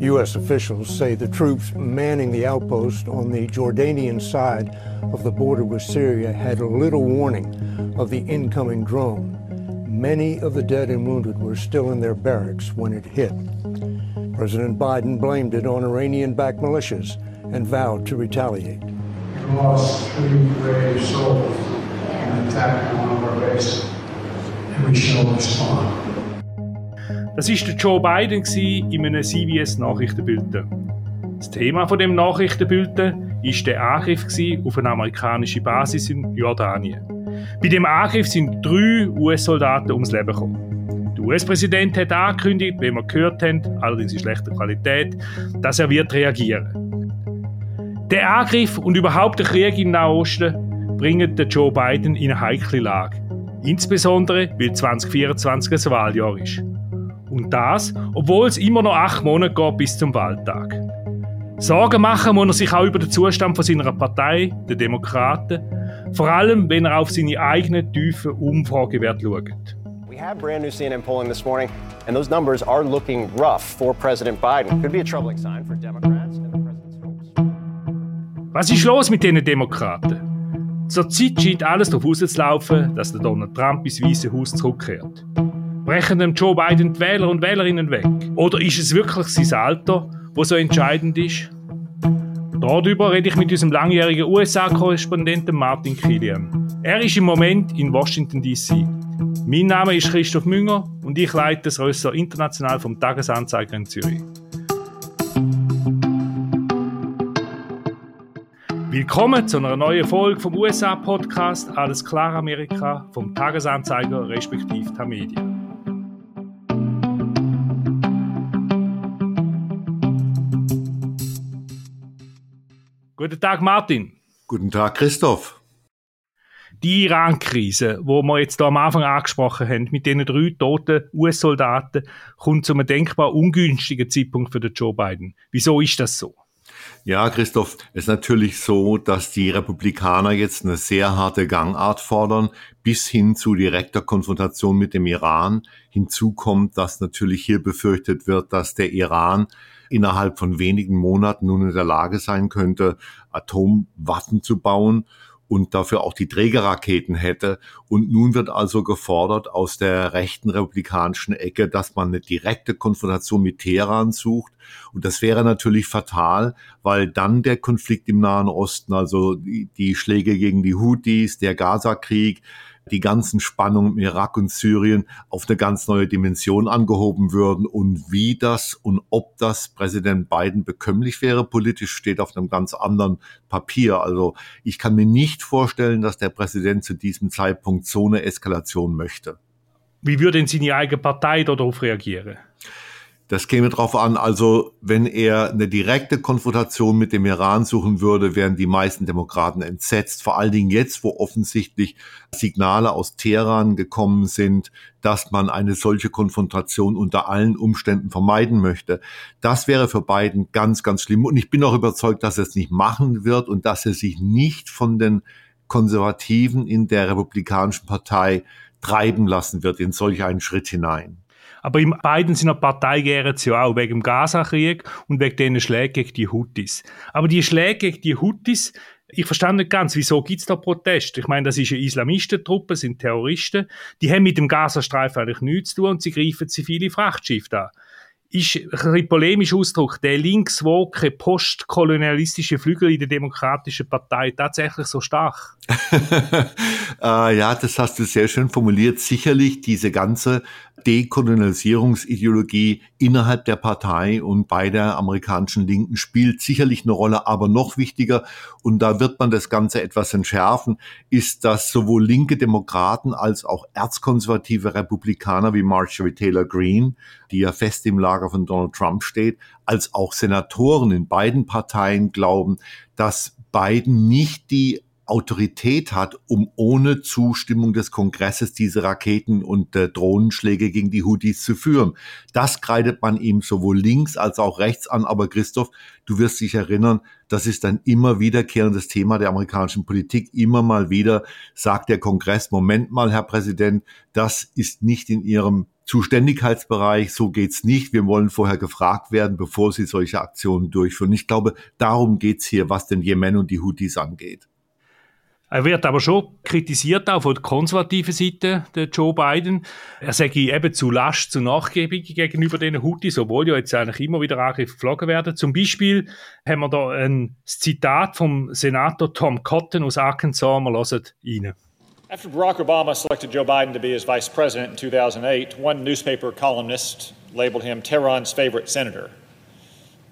U.S. officials say the troops manning the outpost on the Jordanian side of the border with Syria had little warning of the incoming drone. Many of the dead and wounded were still in their barracks when it hit. President Biden blamed it on Iranian backed militias and vowed to retaliate. We lost three brave souls in an attack on our base, and we shall respond. Das ist der Joe Biden in einem CBS Nachrichtenbulletin. Das Thema von dem Nachrichtenbulletin ist der Angriff auf eine amerikanische Basis in Jordanien. Bei dem Angriff sind drei US-Soldaten ums Leben gekommen. Der US-Präsident hat angekündigt, wie wir gehört haben, allerdings in schlechter Qualität, dass er wird reagieren. Der Angriff und überhaupt der Krieg im Nahosten bringen den Joe Biden in eine heikle Lage. Insbesondere, weil 2024 ein Wahljahr ist. Und das, obwohl es immer noch acht Monate geht bis zum Wahltag. Sorgen machen muss er sich auch über den Zustand von seiner Partei, den Demokraten, vor allem wenn er auf seine eigenen tiefen Umfragewerte schaut. We have brand new CNN polling this morning, and those numbers are looking rough for President Biden. Could be a troubling sign for Democrats and the president's hopes. Was ist los mit diesen Demokraten? Zurzeit scheint alles darauf auszulaufen, dass der Donald Trump ins Weiße Haus zurückkehrt. Brechen dem Joe Biden die Wähler und Wählerinnen weg? Oder ist es wirklich sein Alter, wo so entscheidend ist? Darüber rede ich mit unserem langjährigen USA-Korrespondenten Martin Kilian. Er ist im Moment in Washington D.C. Mein Name ist Christoph Münger und ich leite das Rösser international vom Tagesanzeiger in Zürich. Willkommen zu einer neuen Folge vom USA-Podcast Alles klar Amerika vom Tagesanzeiger respektive Tamedia. Guten Tag, Martin. Guten Tag, Christoph. Die Iran-Krise, wo wir jetzt da am Anfang angesprochen haben, mit den drei toten US-Soldaten, kommt zu einem denkbar ungünstigen Zeitpunkt für den Joe Biden. Wieso ist das so? Ja, Christoph, es ist natürlich so, dass die Republikaner jetzt eine sehr harte Gangart fordern, bis hin zu direkter Konfrontation mit dem Iran. Hinzu kommt, dass natürlich hier befürchtet wird, dass der Iran innerhalb von wenigen Monaten nun in der Lage sein könnte, Atomwaffen zu bauen und dafür auch die Trägerraketen hätte. Und nun wird also gefordert aus der rechten republikanischen Ecke, dass man eine direkte Konfrontation mit Teheran sucht. Und das wäre natürlich fatal, weil dann der Konflikt im Nahen Osten, also die, Schläge gegen die Houthis, der Gaza-Krieg, die ganzen Spannungen im Irak und Syrien auf eine ganz neue Dimension angehoben würden. Und wie das und ob das Präsident Biden bekömmlich wäre politisch, steht auf einem ganz anderen Papier. Also ich kann mir nicht vorstellen, dass der Präsident zu diesem Zeitpunkt so eine Eskalation möchte. Wie würde denn seine eigene Partei darauf reagieren? Das käme drauf an, also wenn er eine direkte Konfrontation mit dem Iran suchen würde, wären die meisten Demokraten entsetzt. Vor allen Dingen jetzt, wo offensichtlich Signale aus Teheran gekommen sind, dass man eine solche Konfrontation unter allen Umständen vermeiden möchte. Das wäre für Biden ganz, ganz schlimm. Und ich bin auch überzeugt, dass er es nicht machen wird und dass er sich nicht von den Konservativen in der Republikanischen Partei treiben lassen wird in solch einen Schritt hinein. Aber in beiden seiner Partei gären sie ja auch wegen dem Gaza-Krieg und wegen den Schlägen gegen die Houthis. Aber die Schläge gegen die Houthis, ich verstehe nicht ganz, wieso gibt es da Proteste? Ich meine, das ist eine Islamistentruppe, sind Terroristen, die haben mit dem Gazastreifen eigentlich nichts zu tun und sie greifen zivile Frachtschiffe an ist ein bisschen polemisch Ausdruck, der linkswoke postkolonialistische Flügel in der Demokratischen Partei tatsächlich so stark? äh, ja, das hast du sehr schön formuliert. Sicherlich diese ganze Dekolonialisierungsideologie innerhalb der Partei und bei der amerikanischen Linken spielt sicherlich eine Rolle, aber noch wichtiger, und da wird man das Ganze etwas entschärfen, ist, dass sowohl linke Demokraten als auch erzkonservative Republikaner wie Marjorie Taylor Greene, die ja fest im Lager von Donald Trump steht, als auch Senatoren in beiden Parteien glauben, dass Biden nicht die Autorität hat, um ohne Zustimmung des Kongresses diese Raketen und äh, Drohnenschläge gegen die Houthis zu führen. Das kreidet man ihm sowohl links als auch rechts an. Aber Christoph, du wirst dich erinnern, das ist ein immer wiederkehrendes Thema der amerikanischen Politik. Immer mal wieder sagt der Kongress, Moment mal, Herr Präsident, das ist nicht in Ihrem Zuständigkeitsbereich, so geht's nicht. Wir wollen vorher gefragt werden, bevor sie solche Aktionen durchführen. Ich glaube, darum geht's hier, was den Jemen und die Houthis angeht. Er wird aber schon kritisiert, auch von der konservativen Seite, der Joe Biden. Er sage eben zu Last, zu nachgiebig gegenüber den Houthis, obwohl ja jetzt eigentlich immer wieder Angriffe geflogen werden. Zum Beispiel haben wir da ein Zitat vom Senator Tom Cotton aus Arkansas. Wir hören rein. After Barack Obama selected Joe Biden to be his vice president in 2008, one newspaper columnist labeled him Tehran's favorite senator.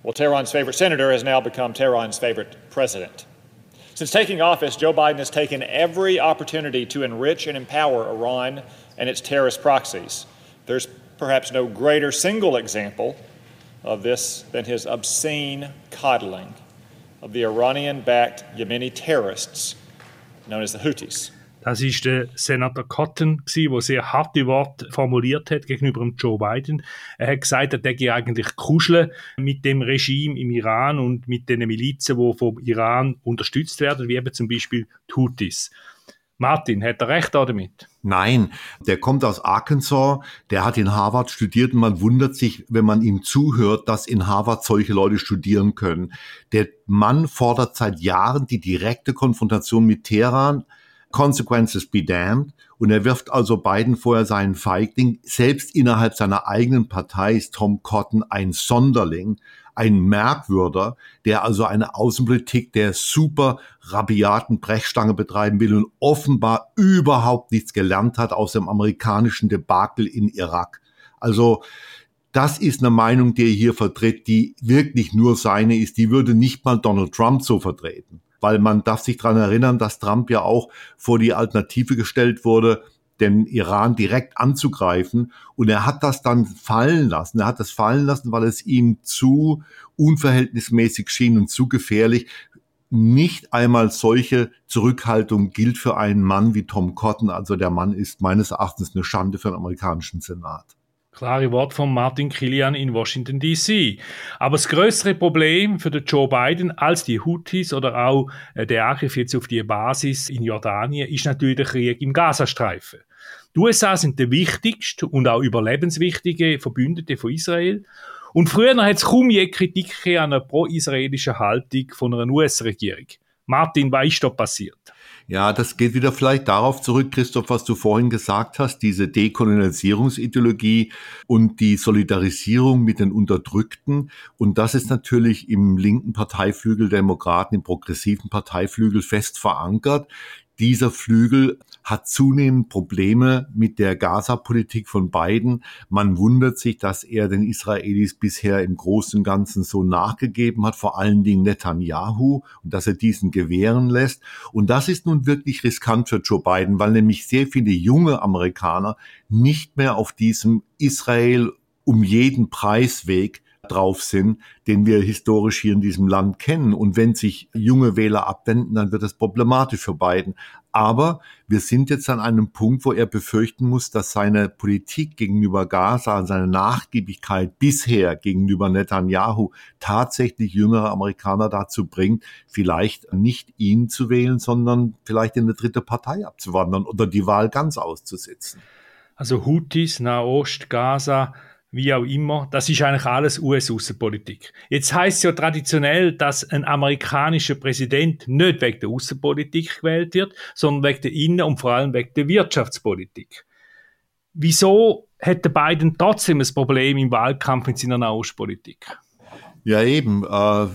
Well, Tehran's favorite senator has now become Tehran's favorite president. Since taking office, Joe Biden has taken every opportunity to enrich and empower Iran and its terrorist proxies. There's perhaps no greater single example of this than his obscene coddling of the Iranian backed Yemeni terrorists known as the Houthis. Das ist der Senator Cotton, der sehr harte Worte formuliert hat gegenüber Joe Biden. Er hat gesagt, er denke eigentlich kuscheln mit dem Regime im Iran und mit den Milizen, die vom Iran unterstützt werden, wie eben zum Beispiel Houthis. Martin, hat er recht damit? Nein, der kommt aus Arkansas, der hat in Harvard studiert und man wundert sich, wenn man ihm zuhört, dass in Harvard solche Leute studieren können. Der Mann fordert seit Jahren die direkte Konfrontation mit Teheran, Consequences be damned. Und er wirft also Biden vorher seinen Feigling. Selbst innerhalb seiner eigenen Partei ist Tom Cotton ein Sonderling, ein Merkwürder, der also eine Außenpolitik der super rabiaten Brechstange betreiben will und offenbar überhaupt nichts gelernt hat aus dem amerikanischen Debakel in Irak. Also das ist eine Meinung, die er hier vertritt, die wirklich nur seine ist. Die würde nicht mal Donald Trump so vertreten weil man darf sich dran erinnern, dass Trump ja auch vor die Alternative gestellt wurde, den Iran direkt anzugreifen. Und er hat das dann fallen lassen. Er hat das fallen lassen, weil es ihm zu unverhältnismäßig schien und zu gefährlich. Nicht einmal solche Zurückhaltung gilt für einen Mann wie Tom Cotton. Also der Mann ist meines Erachtens eine Schande für den amerikanischen Senat. Klare Wort von Martin Kilian in Washington DC. Aber das größere Problem für den Joe Biden als die Houthis oder auch äh, der Angriff jetzt auf die Basis in Jordanien ist natürlich der Krieg im Gazastreifen. Die USA sind der wichtigste und auch überlebenswichtige Verbündete von Israel. Und früher hat es kaum je Kritik an einer pro-israelischen Haltung von einer US-Regierung. Martin, was ist da passiert? Ja, das geht wieder vielleicht darauf zurück, Christoph, was du vorhin gesagt hast, diese Dekolonialisierungsideologie und die Solidarisierung mit den Unterdrückten. Und das ist natürlich im linken Parteiflügel Demokraten, im progressiven Parteiflügel fest verankert. Dieser Flügel hat zunehmend Probleme mit der Gaza-Politik von Biden. Man wundert sich, dass er den Israelis bisher im Großen und Ganzen so nachgegeben hat, vor allen Dingen Netanyahu, und dass er diesen gewähren lässt. Und das ist nun wirklich riskant für Joe Biden, weil nämlich sehr viele junge Amerikaner nicht mehr auf diesem Israel um jeden Preisweg drauf sind, den wir historisch hier in diesem Land kennen. Und wenn sich junge Wähler abwenden, dann wird es problematisch für Biden. Aber wir sind jetzt an einem Punkt, wo er befürchten muss, dass seine Politik gegenüber Gaza, seine Nachgiebigkeit bisher gegenüber Netanyahu tatsächlich jüngere Amerikaner dazu bringt, vielleicht nicht ihn zu wählen, sondern vielleicht in eine dritte Partei abzuwandern oder die Wahl ganz auszusetzen. Also Houthis, Nahost, Gaza, wie auch immer, das ist eigentlich alles US-Außenpolitik. Jetzt heißt es ja traditionell, dass ein amerikanischer Präsident nicht wegen der Außenpolitik gewählt wird, sondern wegen der Innen- und vor allem wegen der Wirtschaftspolitik. Wieso hätte Biden trotzdem ein Problem im Wahlkampf mit seiner Nahostpolitik? Ja, eben, äh,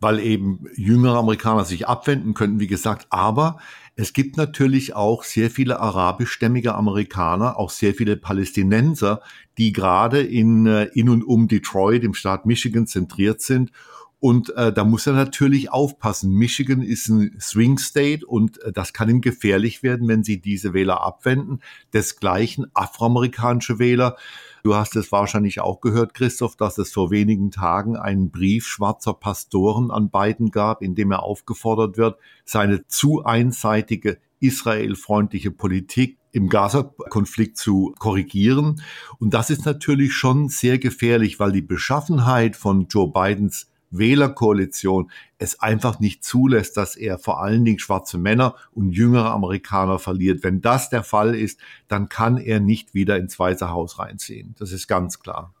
weil eben jüngere Amerikaner sich abwenden könnten, wie gesagt. Aber es gibt natürlich auch sehr viele arabischstämmige Amerikaner, auch sehr viele Palästinenser, die gerade in, äh, in und um Detroit im Staat Michigan zentriert sind. Und äh, da muss er natürlich aufpassen. Michigan ist ein Swing State und äh, das kann ihm gefährlich werden, wenn sie diese Wähler abwenden. Desgleichen afroamerikanische Wähler Du hast es wahrscheinlich auch gehört, Christoph, dass es vor wenigen Tagen einen Brief schwarzer Pastoren an Biden gab, in dem er aufgefordert wird, seine zu einseitige israelfreundliche Politik im Gaza-Konflikt zu korrigieren. Und das ist natürlich schon sehr gefährlich, weil die Beschaffenheit von Joe Bidens Wählerkoalition es einfach nicht zulässt, dass er vor allen Dingen schwarze Männer und jüngere Amerikaner verliert. Wenn das der Fall ist, dann kann er nicht wieder ins Weiße Haus reinziehen. Das ist ganz klar.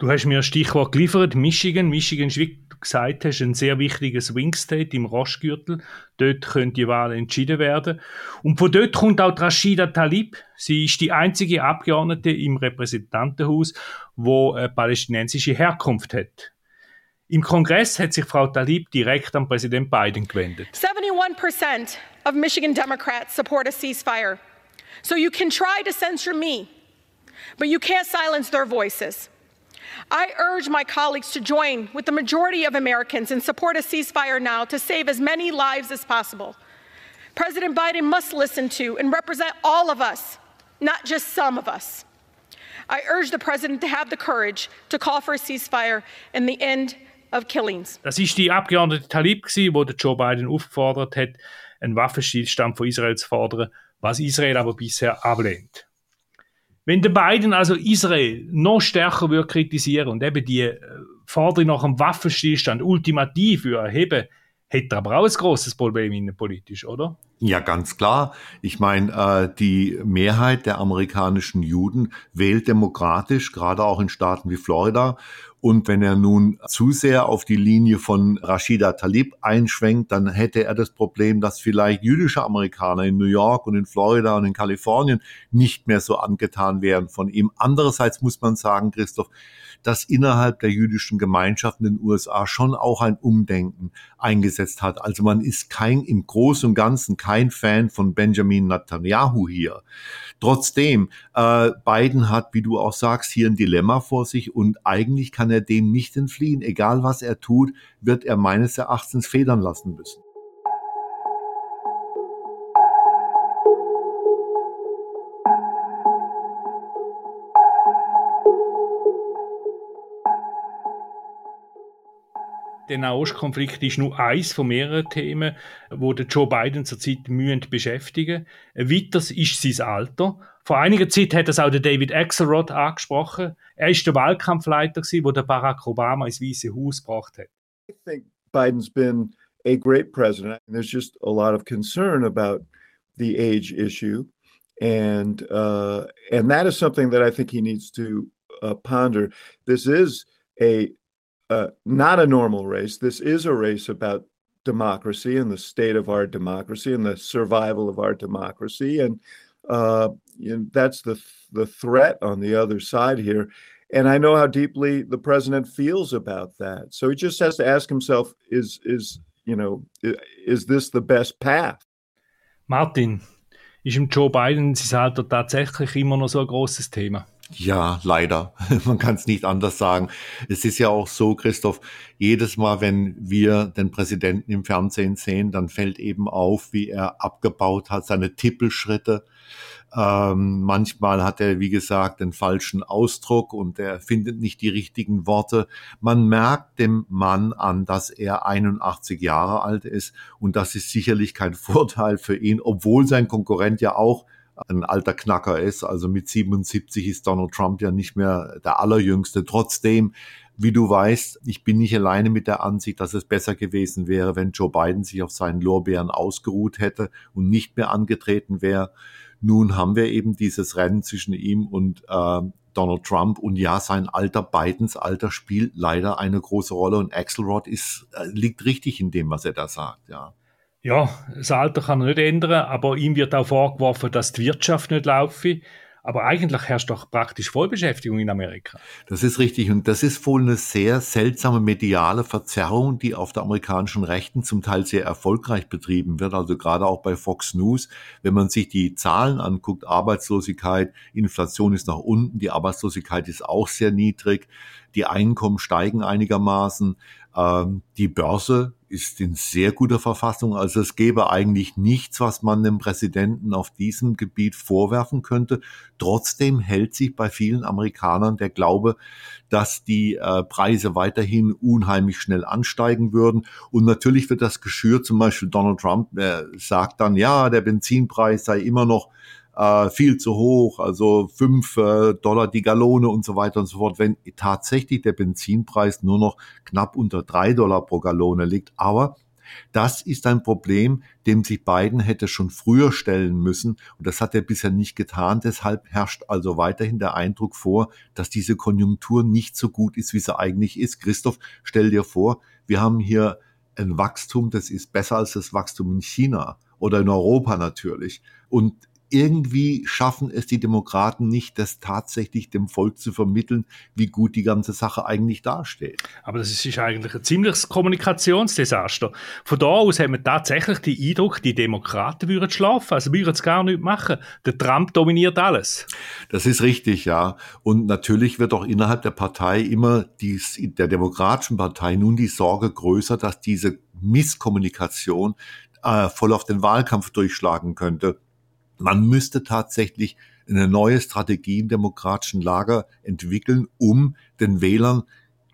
Du hast mir ein Stichwort geliefert, Michigan. Michigan ist, wie du gesagt hast, ein sehr wichtiges Swing State im Rostgürtel. Dort können die Wahlen entschieden werden. Und von dort kommt auch Rashida Talib. Sie ist die einzige Abgeordnete im Repräsentantenhaus, wo eine palästinensische Herkunft hat. Im Kongress hat sich Frau Talib direkt an Präsident Biden gewendet. 71% of Michigan Democrats support a ceasefire. So you can try to censure me, but you can't silence their voices. I urge my colleagues to join with the majority of Americans and support a ceasefire now to save as many lives as possible. President Biden must listen to and represent all of us, not just some of us. I urge the president to have the courage to call for a ceasefire and the end of killings. Das ist die Abgeordnete Talib, die Joe Biden aufgefordert hat, einen Waffenstillstand von Israel zu fordern, was Israel aber bisher ablehnt. Wenn der Biden also Israel noch stärker würde kritisieren und eben die äh, Forderung nach einem Waffenstillstand ultimativ erheben, hätte er aber auch ein großes Problem innenpolitisch, oder? Ja, ganz klar. Ich meine, äh, die Mehrheit der amerikanischen Juden wählt demokratisch, gerade auch in Staaten wie Florida. Und wenn er nun zu sehr auf die Linie von Rashida Talib einschwenkt, dann hätte er das Problem, dass vielleicht jüdische Amerikaner in New York und in Florida und in Kalifornien nicht mehr so angetan wären von ihm. Andererseits muss man sagen, Christoph, dass innerhalb der jüdischen Gemeinschaft in den USA schon auch ein Umdenken eingesetzt hat. Also man ist kein, im Großen und Ganzen kein Fan von Benjamin Netanyahu hier. Trotzdem, äh, Biden hat, wie du auch sagst, hier ein Dilemma vor sich und eigentlich kann er dem nicht entfliehen. Egal was er tut, wird er meines Erachtens federn lassen müssen. Der Nahostkonflikt ist nur eins von mehreren Themen, wo der Joe Biden zurzeit mühend beschäftigen. Weiters ist sein Alter. Vor einiger Zeit hat das auch der David Axelrod angesprochen. Er ist der Wahlkampfleiter, wo der Barack Obama ins Weiße Haus gebracht hat. I think Biden's been a great president. There's just a lot of concern about the age issue, and uh, and that is something that I think he needs to uh, ponder. This is a uh, not a normal race. This is a race about democracy and the state of our democracy and the survival of our democracy, and uh, that's the the threat on the other side here. And I know how deeply the president feels about that. So he just has to ask himself: Is is you know is this the best path? Martin, ist im Joe Biden sein Alter tatsächlich immer noch so ein großes Thema? Ja, leider. Man kann es nicht anders sagen. Es ist ja auch so, Christoph, jedes Mal, wenn wir den Präsidenten im Fernsehen sehen, dann fällt eben auf, wie er abgebaut hat, seine Tippelschritte. Ähm, manchmal hat er, wie gesagt, den falschen Ausdruck und er findet nicht die richtigen Worte. Man merkt dem Mann an, dass er 81 Jahre alt ist und das ist sicherlich kein Vorteil für ihn, obwohl sein Konkurrent ja auch ein alter Knacker ist. Also mit 77 ist Donald Trump ja nicht mehr der allerjüngste. Trotzdem, wie du weißt, ich bin nicht alleine mit der Ansicht, dass es besser gewesen wäre, wenn Joe Biden sich auf seinen Lorbeeren ausgeruht hätte und nicht mehr angetreten wäre. Nun haben wir eben dieses Rennen zwischen ihm und äh, Donald Trump und ja, sein Alter, Bidens Alter spielt leider eine große Rolle und Axelrod ist, äh, liegt richtig in dem, was er da sagt, ja. Ja, das Alter kann er nicht ändern, aber ihm wird auch vorgeworfen, dass die Wirtschaft nicht laufe. Aber eigentlich herrscht doch praktisch Vollbeschäftigung in Amerika. Das ist richtig. Und das ist wohl eine sehr seltsame mediale Verzerrung, die auf der amerikanischen Rechten zum Teil sehr erfolgreich betrieben wird. Also gerade auch bei Fox News. Wenn man sich die Zahlen anguckt, Arbeitslosigkeit, Inflation ist nach unten, die Arbeitslosigkeit ist auch sehr niedrig, die Einkommen steigen einigermaßen. Ähm, die Börse ist in sehr guter Verfassung. Also es gäbe eigentlich nichts, was man dem Präsidenten auf diesem Gebiet vorwerfen könnte. Trotzdem hält sich bei vielen Amerikanern der Glaube, dass die äh, Preise weiterhin unheimlich schnell ansteigen würden. Und natürlich wird das geschürt. Zum Beispiel Donald Trump äh, sagt dann, ja, der Benzinpreis sei immer noch äh, viel zu hoch, also fünf äh, Dollar die Gallone und so weiter und so fort, wenn tatsächlich der Benzinpreis nur noch knapp unter drei Dollar pro Gallone liegt. Aber das ist ein Problem, dem sich Biden hätte schon früher stellen müssen. Und das hat er bisher nicht getan. Deshalb herrscht also weiterhin der Eindruck vor, dass diese Konjunktur nicht so gut ist, wie sie eigentlich ist. Christoph, stell dir vor, wir haben hier ein Wachstum, das ist besser als das Wachstum in China oder in Europa natürlich. Und irgendwie schaffen es die Demokraten nicht, das tatsächlich dem Volk zu vermitteln, wie gut die ganze Sache eigentlich dasteht. Aber das ist eigentlich ein ziemliches Kommunikationsdesaster. Von da aus haben wir tatsächlich den Eindruck, die Demokraten würden schlafen, also würden es gar nicht machen. Der Trump dominiert alles. Das ist richtig, ja. Und natürlich wird auch innerhalb der Partei immer die, der Demokratischen Partei nun die Sorge größer, dass diese Misskommunikation äh, voll auf den Wahlkampf durchschlagen könnte. Man müsste tatsächlich eine neue Strategie im demokratischen Lager entwickeln, um den Wählern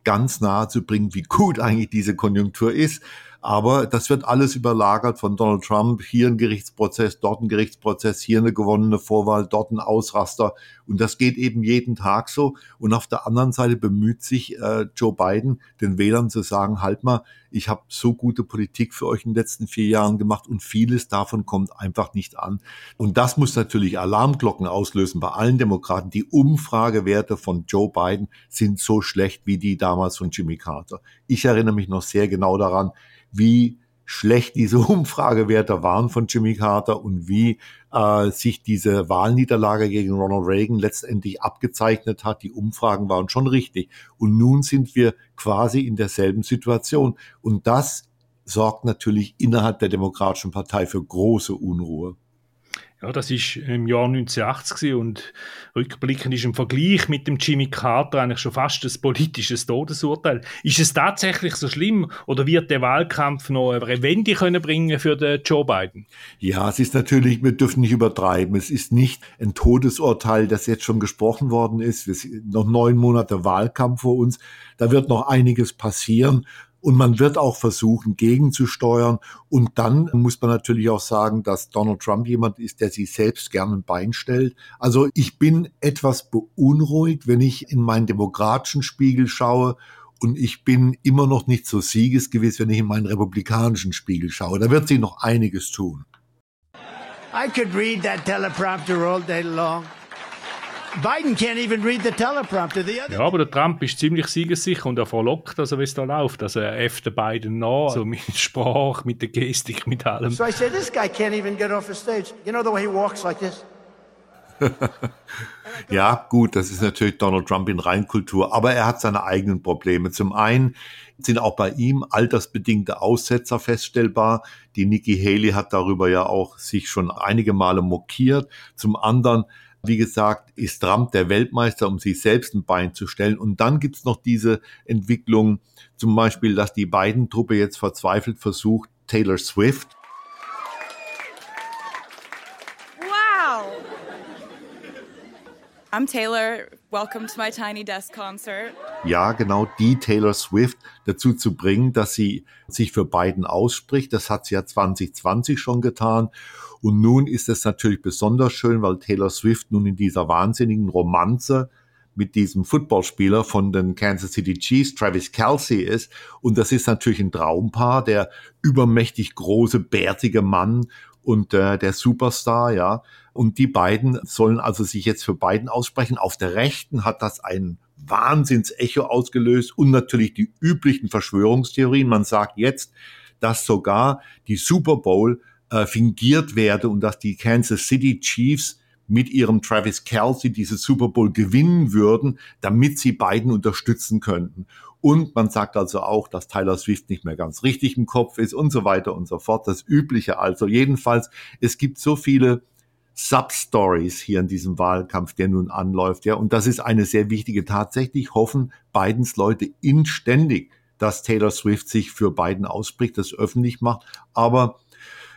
ganz nahe zu bringen, wie gut eigentlich diese Konjunktur ist. Aber das wird alles überlagert von Donald Trump. Hier ein Gerichtsprozess, dort ein Gerichtsprozess, hier eine gewonnene Vorwahl, dort ein Ausraster. Und das geht eben jeden Tag so. Und auf der anderen Seite bemüht sich äh, Joe Biden, den Wählern zu sagen, halt mal, ich habe so gute Politik für euch in den letzten vier Jahren gemacht und vieles davon kommt einfach nicht an. Und das muss natürlich Alarmglocken auslösen bei allen Demokraten. Die Umfragewerte von Joe Biden sind so schlecht wie die damals von Jimmy Carter. Ich erinnere mich noch sehr genau daran, wie schlecht diese Umfragewerte waren von Jimmy Carter und wie äh, sich diese Wahlniederlage gegen Ronald Reagan letztendlich abgezeichnet hat. Die Umfragen waren schon richtig. Und nun sind wir quasi in derselben Situation. Und das sorgt natürlich innerhalb der Demokratischen Partei für große Unruhe. Ja, das ist im Jahr 1980 und rückblickend ist im Vergleich mit dem Jimmy Carter eigentlich schon fast ein politisches Todesurteil. Ist es tatsächlich so schlimm oder wird der Wahlkampf noch eine Wende können bringen für den Joe Biden? Ja, es ist natürlich, wir dürfen nicht übertreiben. Es ist nicht ein Todesurteil, das jetzt schon gesprochen worden ist. Wir sind noch neun Monate Wahlkampf vor uns. Da wird noch einiges passieren. Und man wird auch versuchen, gegenzusteuern. Und dann muss man natürlich auch sagen, dass Donald Trump jemand ist, der sich selbst gerne ein Bein stellt. Also ich bin etwas beunruhigt, wenn ich in meinen demokratischen Spiegel schaue und ich bin immer noch nicht so siegesgewiss, wenn ich in meinen republikanischen Spiegel schaue. Da wird sich noch einiges tun. I could read that teleprompter all day long. Biden can't even read the teleprompter. The other ja, aber der Trump ist ziemlich siegessicher und er verlockt, also wie es da läuft. Also er äfft den Biden nach, so mit Sprache, mit der Gestik, mit allem. So I said, this guy can't even get off the stage. You know the way he walks like this? ja, gut, das ist natürlich Donald Trump in Reinkultur, aber er hat seine eigenen Probleme. Zum einen sind auch bei ihm altersbedingte Aussetzer feststellbar. Die Nikki Haley hat darüber ja auch sich schon einige Male mokiert. Zum anderen wie gesagt, ist Trump der Weltmeister, um sich selbst ein Bein zu stellen. Und dann gibt's noch diese Entwicklung, zum Beispiel, dass die beiden Truppe jetzt verzweifelt versucht, Taylor Swift I'm Taylor. Welcome to my Tiny Desk Concert. Ja, genau die Taylor Swift dazu zu bringen, dass sie sich für Biden ausspricht. Das hat sie ja 2020 schon getan. Und nun ist es natürlich besonders schön, weil Taylor Swift nun in dieser wahnsinnigen Romanze mit diesem Footballspieler von den Kansas City Chiefs, Travis Kelsey ist. Und das ist natürlich ein Traumpaar, der übermächtig große, bärtige Mann und äh, der Superstar, ja. Und die beiden sollen also sich jetzt für beiden aussprechen. Auf der Rechten hat das ein Wahnsinnsecho ausgelöst und natürlich die üblichen Verschwörungstheorien. Man sagt jetzt, dass sogar die Super Bowl äh, fingiert werde und dass die Kansas City Chiefs mit ihrem Travis Kelsey diese Super Bowl gewinnen würden, damit sie beiden unterstützen könnten. Und man sagt also auch, dass Tyler Swift nicht mehr ganz richtig im Kopf ist und so weiter und so fort. Das Übliche also. Jedenfalls, es gibt so viele Substories hier in diesem Wahlkampf, der nun anläuft. Ja, und das ist eine sehr wichtige. Tatsächlich hoffen Bidens Leute inständig, dass Taylor Swift sich für Biden ausspricht, das öffentlich macht. Aber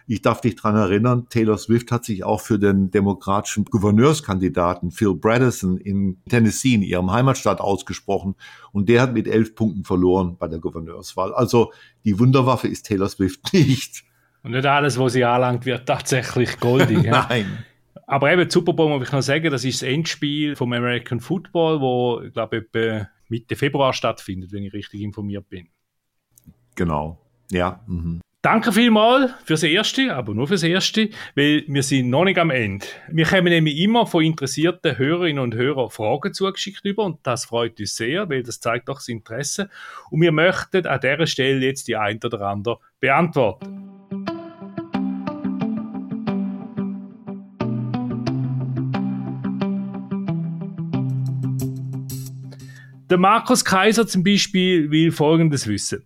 ich darf dich dran erinnern, Taylor Swift hat sich auch für den demokratischen Gouverneurskandidaten Phil Bredesen in Tennessee, in ihrem Heimatstaat, ausgesprochen. Und der hat mit elf Punkten verloren bei der Gouverneurswahl. Also die Wunderwaffe ist Taylor Swift nicht. Und nicht alles, was sie anlangt, wird tatsächlich goldig. Nein. Aber eben, Super Bowl muss ich noch sagen, das ist das Endspiel vom American Football, wo, ich glaube, etwa Mitte Februar stattfindet, wenn ich richtig informiert bin. Genau, ja. Mhm. Danke vielmals fürs Erste, aber nur fürs Erste, weil wir sind noch nicht am Ende. Wir kommen nämlich immer von interessierten Hörerinnen und Hörern Fragen zugeschickt über und das freut uns sehr, weil das zeigt doch das Interesse. Und wir möchten an dieser Stelle jetzt die ein oder andere beantworten. Der Markus Kaiser zum Beispiel will Folgendes wissen.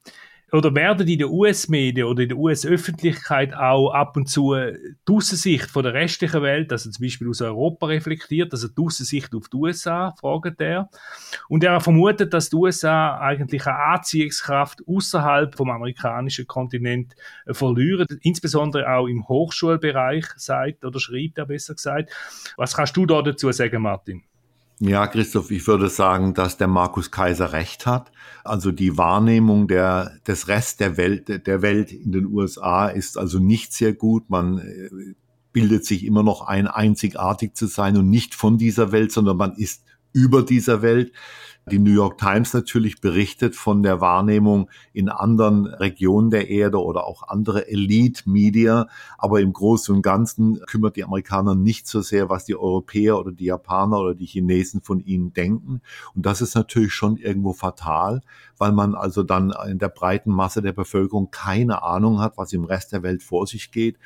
Oder werden in den US-Medien oder in der US-Öffentlichkeit auch ab und zu die Aussicht von der restlichen Welt, also zum Beispiel aus Europa reflektiert, also die Aussicht auf die USA, fragt er. Und er vermutet, dass die USA eigentlich eine Anziehungskraft außerhalb vom amerikanischen Kontinent verlieren, insbesondere auch im Hochschulbereich, sagt oder schreibt er besser gesagt. Was kannst du da dazu sagen, Martin? Ja, Christoph, ich würde sagen, dass der Markus Kaiser recht hat. Also die Wahrnehmung der, des Rest der Welt, der Welt in den USA ist also nicht sehr gut. Man äh, bildet sich immer noch ein, einzigartig zu sein und nicht von dieser Welt, sondern man ist über dieser Welt. Die New York Times natürlich berichtet von der Wahrnehmung in anderen Regionen der Erde oder auch andere Elite-Media. Aber im Großen und Ganzen kümmert die Amerikaner nicht so sehr, was die Europäer oder die Japaner oder die Chinesen von ihnen denken. Und das ist natürlich schon irgendwo fatal, weil man also dann in der breiten Masse der Bevölkerung keine Ahnung hat, was im Rest der Welt vor sich geht.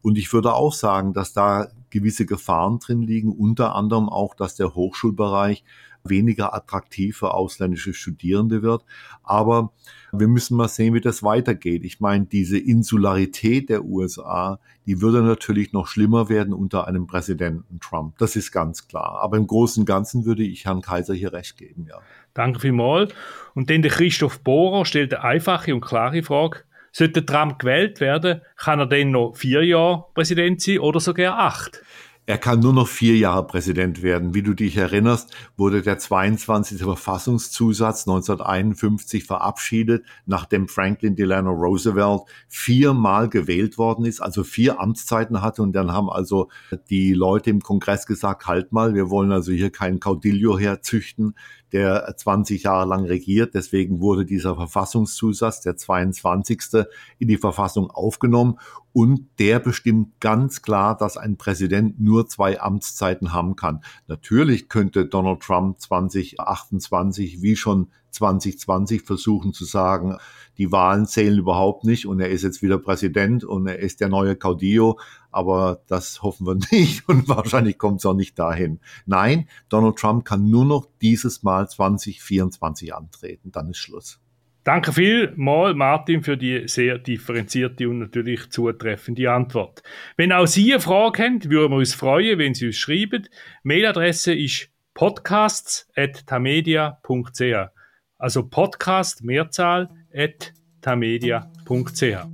Und ich würde auch sagen, dass da gewisse Gefahren drin liegen, unter anderem auch, dass der Hochschulbereich weniger attraktiv für ausländische Studierende wird. Aber wir müssen mal sehen, wie das weitergeht. Ich meine, diese Insularität der USA, die würde natürlich noch schlimmer werden unter einem Präsidenten Trump. Das ist ganz klar. Aber im Großen und Ganzen würde ich Herrn Kaiser hier recht geben, ja. Danke vielmals. Und dann der Christoph Bohrer stellt eine einfache und klare Frage. Sollte Trump gewählt werden, kann er denn noch vier Jahre Präsident sein oder sogar acht? Er kann nur noch vier Jahre Präsident werden. Wie du dich erinnerst, wurde der 22. Verfassungszusatz 1951 verabschiedet, nachdem Franklin Delano Roosevelt viermal gewählt worden ist, also vier Amtszeiten hatte. Und dann haben also die Leute im Kongress gesagt, halt mal, wir wollen also hier keinen Caudillo herzüchten, der 20 Jahre lang regiert. Deswegen wurde dieser Verfassungszusatz, der 22. in die Verfassung aufgenommen. Und der bestimmt ganz klar, dass ein Präsident nur zwei Amtszeiten haben kann. Natürlich könnte Donald Trump 2028 wie schon 2020 versuchen zu sagen, die Wahlen zählen überhaupt nicht und er ist jetzt wieder Präsident und er ist der neue Caudillo, aber das hoffen wir nicht und wahrscheinlich kommt es auch nicht dahin. Nein, Donald Trump kann nur noch dieses Mal 2024 antreten, dann ist Schluss. Danke vielmals, Martin, für die sehr differenzierte und natürlich zutreffende Antwort. Wenn auch Sie eine Frage haben, würden wir uns freuen, wenn Sie uns schreiben. Mailadresse ist podcasts.tamedia.ch also Podcast, Mehrzahl, at tamedia.ch.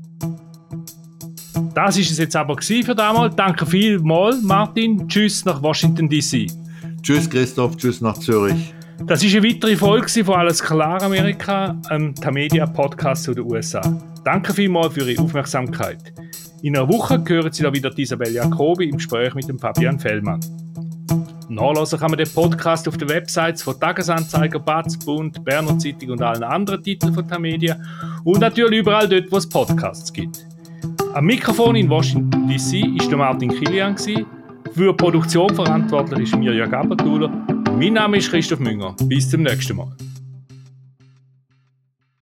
Das ist es jetzt aber für damals. Danke vielmals, Martin. Tschüss nach Washington DC. Tschüss, Christoph. Tschüss nach Zürich. Das ist eine weitere Folge von Alles klar Amerika, einem Tamedia Podcast zu den USA. Danke vielmals für Ihre Aufmerksamkeit. In einer Woche hören Sie da wieder Isabel Jacobi im Gespräch mit dem Fabian Fellmann. Nachlesen kann man den Podcast auf den Websites von Tagesanzeiger, Batz, Bund, Berner Zeitung und allen anderen Titeln von Tamedia und natürlich überall dort, wo es Podcasts gibt. Am Mikrofon in Washington DC ist der Martin Kilian. Für die Produktion verantwortlich ist Mirja Gabatuller. Mein Name ist Christoph Münger. Bis zum nächsten Mal.